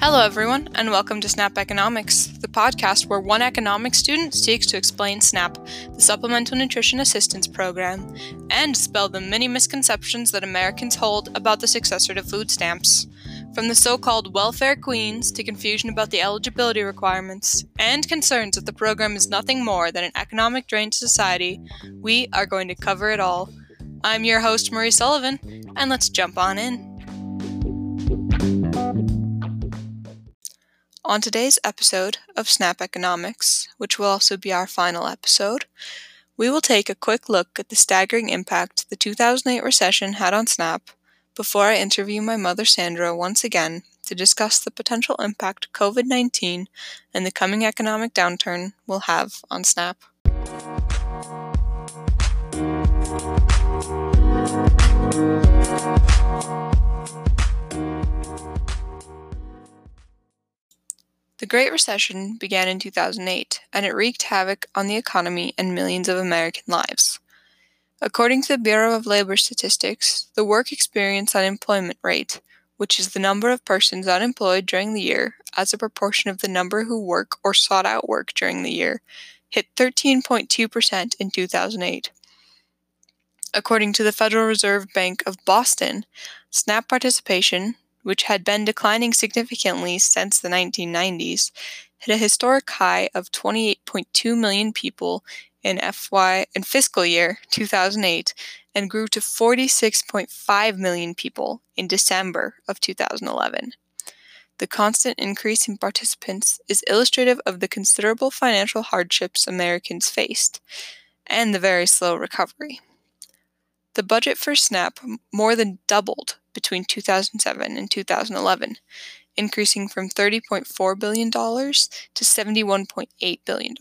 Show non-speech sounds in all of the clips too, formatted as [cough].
Hello, everyone, and welcome to Snap Economics, the podcast where one economics student seeks to explain SNAP, the Supplemental Nutrition Assistance Program, and dispel the many misconceptions that Americans hold about the successor to food stamps. From the so called welfare queens to confusion about the eligibility requirements and concerns that the program is nothing more than an economic drain to society, we are going to cover it all. I'm your host, Marie Sullivan, and let's jump on in. On today's episode of Snap Economics, which will also be our final episode, we will take a quick look at the staggering impact the 2008 recession had on Snap before I interview my mother Sandra once again to discuss the potential impact COVID 19 and the coming economic downturn will have on Snap. The Great Recession began in 2008, and it wreaked havoc on the economy and millions of American lives. According to the Bureau of Labor Statistics, the work experience unemployment rate, which is the number of persons unemployed during the year as a proportion of the number who work or sought out work during the year, hit 13.2% in 2008. According to the Federal Reserve Bank of Boston, SNAP participation, which had been declining significantly since the 1990s, hit a historic high of 28.2 million people in FY in fiscal year 2008 and grew to 46.5 million people in December of 2011. The constant increase in participants is illustrative of the considerable financial hardships Americans faced and the very slow recovery. The budget for SNAP more than doubled between 2007 and 2011, increasing from $30.4 billion to $71.8 billion.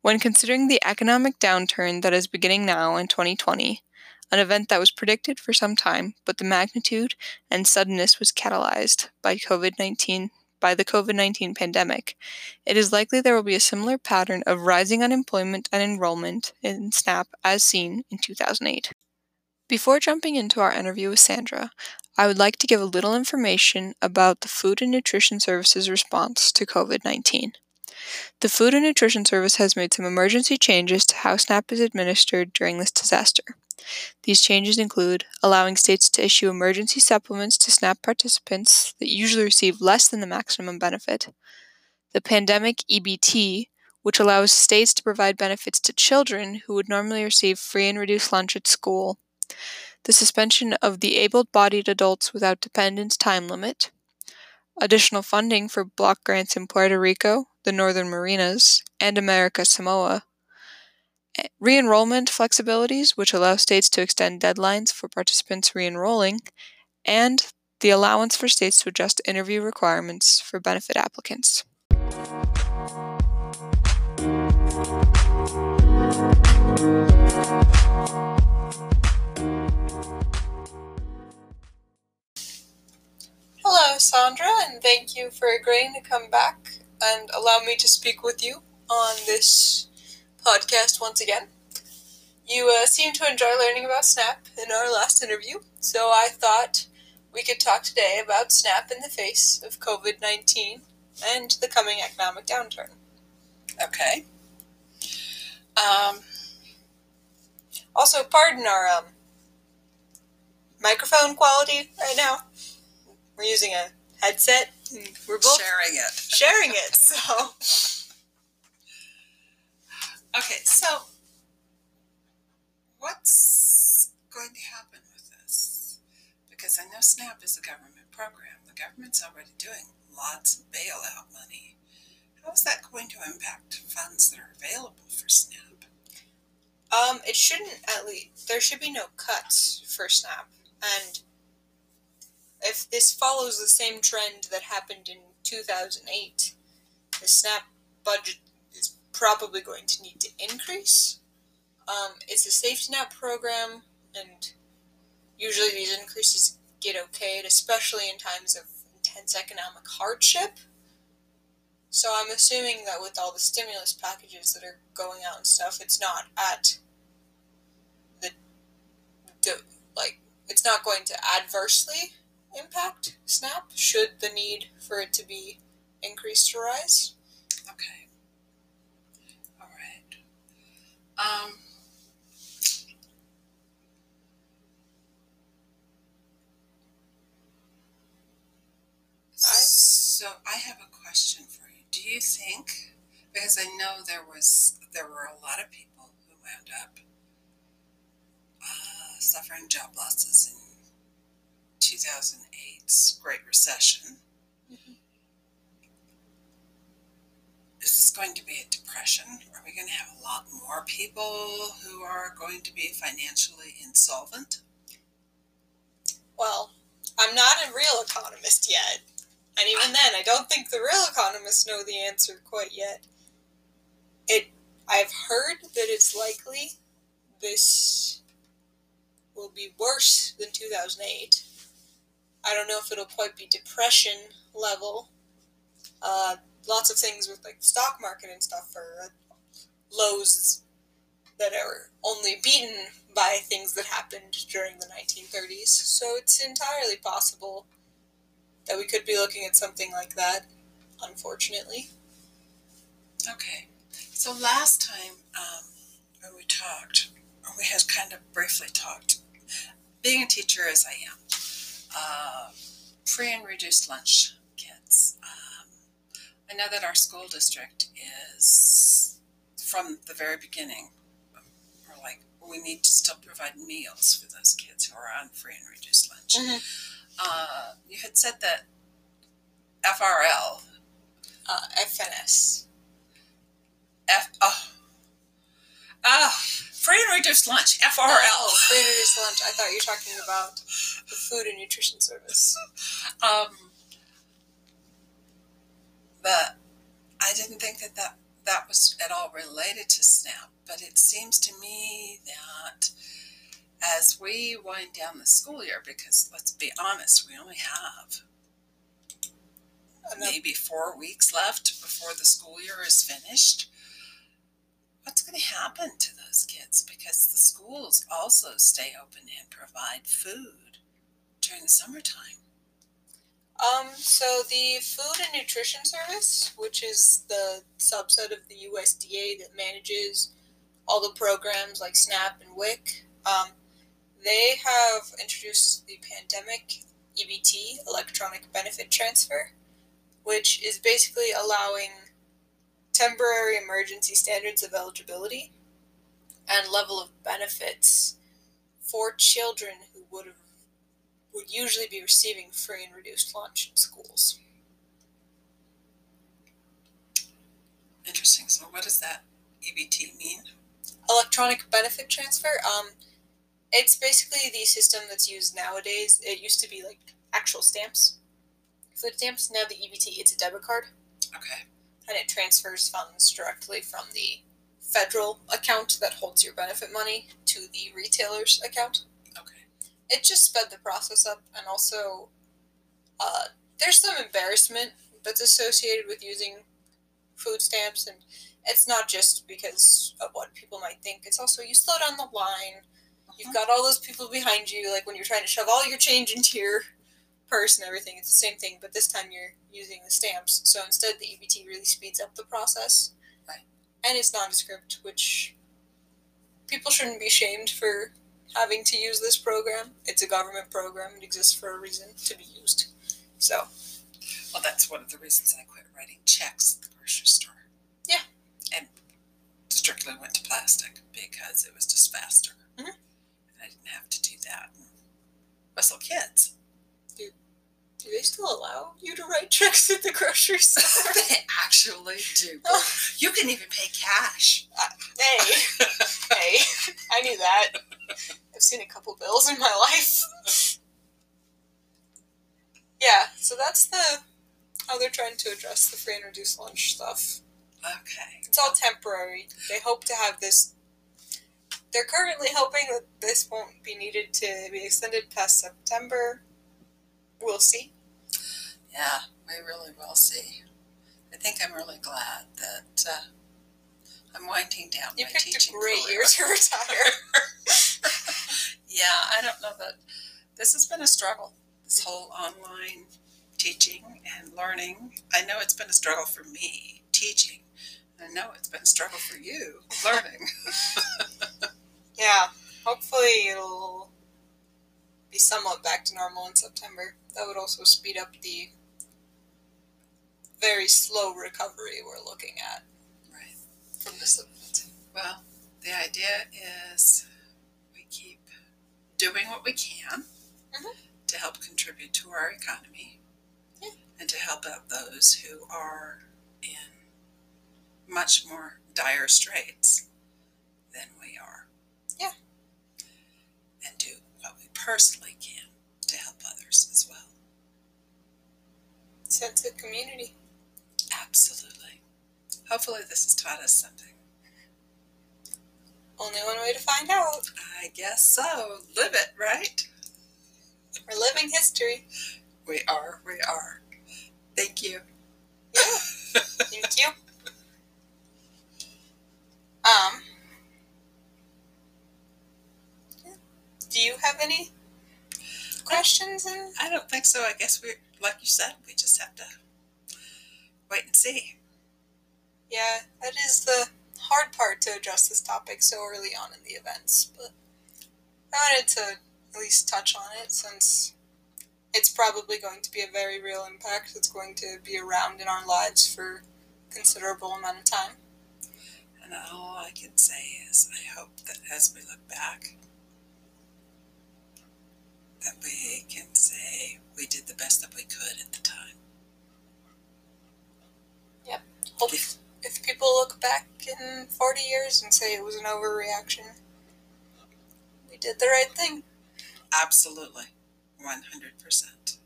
When considering the economic downturn that is beginning now in 2020, an event that was predicted for some time, but the magnitude and suddenness was catalyzed by COVID-19 by the COVID-19 pandemic, it is likely there will be a similar pattern of rising unemployment and enrollment in SNAP as seen in 2008. Before jumping into our interview with Sandra, I would like to give a little information about the Food and Nutrition Service's response to COVID 19. The Food and Nutrition Service has made some emergency changes to how SNAP is administered during this disaster. These changes include allowing states to issue emergency supplements to SNAP participants that usually receive less than the maximum benefit, the Pandemic EBT, which allows states to provide benefits to children who would normally receive free and reduced lunch at school. The suspension of the able bodied adults without dependents time limit, additional funding for block grants in Puerto Rico, the Northern Marianas, and America Samoa, eh, re enrollment flexibilities, which allow states to extend deadlines for participants re enrolling, and the allowance for states to adjust interview requirements for benefit applicants. Hello, Sandra, and thank you for agreeing to come back and allow me to speak with you on this podcast once again. You uh, seem to enjoy learning about SNAP in our last interview, so I thought we could talk today about SNAP in the face of COVID 19 and the coming economic downturn. Okay. Um, also, pardon our um, microphone quality right now. We're using a headset. And we're both sharing it. Sharing it. So. [laughs] okay, so what's going to happen with this? Because I know SNAP is a government program. The government's already doing lots of bailout money. How is that going to impact funds that are available for SNAP? Um, it shouldn't at least. There should be no cuts for SNAP, and if this follows the same trend that happened in 2008, the SNAP budget probably going to need to increase. Um, it's a safety net program, and usually these increases get okayed, especially in times of intense economic hardship. So I'm assuming that with all the stimulus packages that are going out and stuff, it's not at the, the like it's not going to adversely impact SNAP should the need for it to be increased to rise. Okay. All right. Um, so I have a question for you. Do you think, because I know there was there were a lot of people who wound up uh, suffering job losses in 2008's Great Recession. Is this going to be a depression? Are we going to have a lot more people who are going to be financially insolvent? Well, I'm not a real economist yet. And even then, I don't think the real economists know the answer quite yet. It I've heard that it's likely this will be worse than 2008. I don't know if it'll quite be depression level. Uh, lots of things with like the stock market and stuff are lows that are only beaten by things that happened during the 1930s. So it's entirely possible that we could be looking at something like that, unfortunately. Okay. So last time um, when we talked, we had kind of briefly talked. Being a teacher as I am, uh, free and reduced lunch kids. Um, I know that our school district is from the very beginning. We're like we need to still provide meals for those kids who are on free and reduced lunch. Uh, you had said that FRL, Uh, FNS. F, oh, oh, free and reduced lunch, FRL. Oh, free and reduced lunch. I thought you were talking about the food and nutrition service. [laughs] Um, but I didn't think that, that that was at all related to SNAP. But it seems to me that as we wind down the school year, because let's be honest, we only have maybe four weeks left before the school year is finished. What's going to happen to those kids? Because the schools also stay open and provide food during the summertime. Um, so the Food and Nutrition Service, which is the subset of the USDA that manages all the programs like SNAP and WIC, um, they have introduced the pandemic EBT, electronic benefit transfer, which is basically allowing temporary emergency standards of eligibility and level of benefits for children who would have would usually be receiving free and reduced lunch in schools. Interesting. So, what does that EBT mean? Electronic benefit transfer, um, it's basically the system that's used nowadays. It used to be like actual stamps, food stamps. Now the EBT, it's a debit card, Okay. and it transfers funds directly from the federal account that holds your benefit money to the retailer's account. It just sped the process up and also uh, there's some embarrassment that's associated with using food stamps and it's not just because of what people might think it's also you slow down the line. You've got all those people behind you like when you're trying to shove all your change into your purse and everything it's the same thing but this time you're using the stamps. So instead the ebt really speeds up the process. Right. and it's nondescript which people shouldn't be shamed for having to use this program. It's a government program. It exists for a reason to be used. So, Well, that's one of the reasons I quit writing checks at the grocery store. Yeah. And strictly went to plastic because it was just faster. Mhm. And I didn't have to do that. and Whistle kids. do do they still allow you to write checks at the grocery [laughs] store? they actually do. [laughs] Oh. You can even pay cash. hey, [laughs] hey, I knew that. I've seen a couple bills in my [laughs] life. Yeah, so that's the how they're trying to address the free and reduced lunch stuff. Okay. It's all temporary. They hope to have this. They're currently hoping that this won't be needed to be extended past September. We'll see. Yeah, we really will see. I think I'm really glad that uh, I'm winding down You my picked a great career. year to [laughs] retire. [laughs] yeah, I don't know that this has been a struggle. this whole online teaching and learning. I know it's been a struggle for me teaching. I know it's been a struggle for you learning. [laughs] yeah, hopefully it'll be somewhat back to normal in September. That would also speed up the very slow recovery we're looking at right. from this event. Well, the idea is doing what we can mm-hmm. to help contribute to our economy yeah. and to help out those who are in much more dire straits than we are. Yeah. And do what we personally can to help others as well. Sense of community. Absolutely. Hopefully, this has taught us something. Only one way to find out. I guess so. Live it, right? We're living history. We are. We are. Thank you. Yeah. Thank you. Um. Do you have any questions? And I don't think so. I guess we, like you said, we just have to wait and see. Yeah, that is the hard part to address this topic so early on in the events, but I wanted to at least touch on it since it's probably going to be a very real impact. It's going to be around in our lives for a considerable amount of time. And all I can say is I hope that as we look back, that we can say we did the best that we could at the time. Yep. Hope if, if people look back in 40 years and say it was an overreaction, we did the right thing. Absolutely. 100%.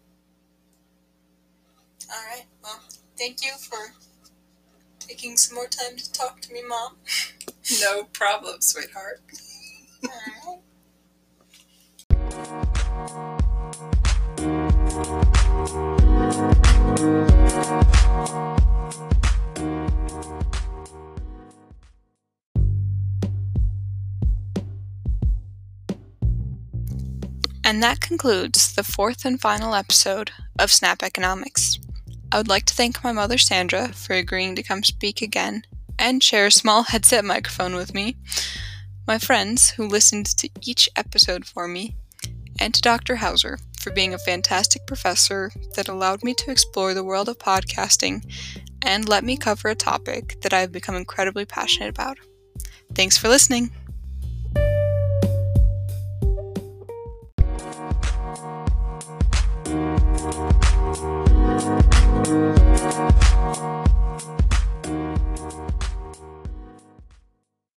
All right. Well, thank you for taking some more time to talk to me, Mom. no problem, sweetheart. And that concludes the fourth and final episode of Snap Economics. I would like to thank my mother Sandra for agreeing to come speak again and share a small headset microphone with me, my friends who listened to each episode for me, and to Dr. Hauser for being a fantastic professor that allowed me to explore the world of podcasting and let me cover a topic that I've become incredibly passionate about. Thanks for listening.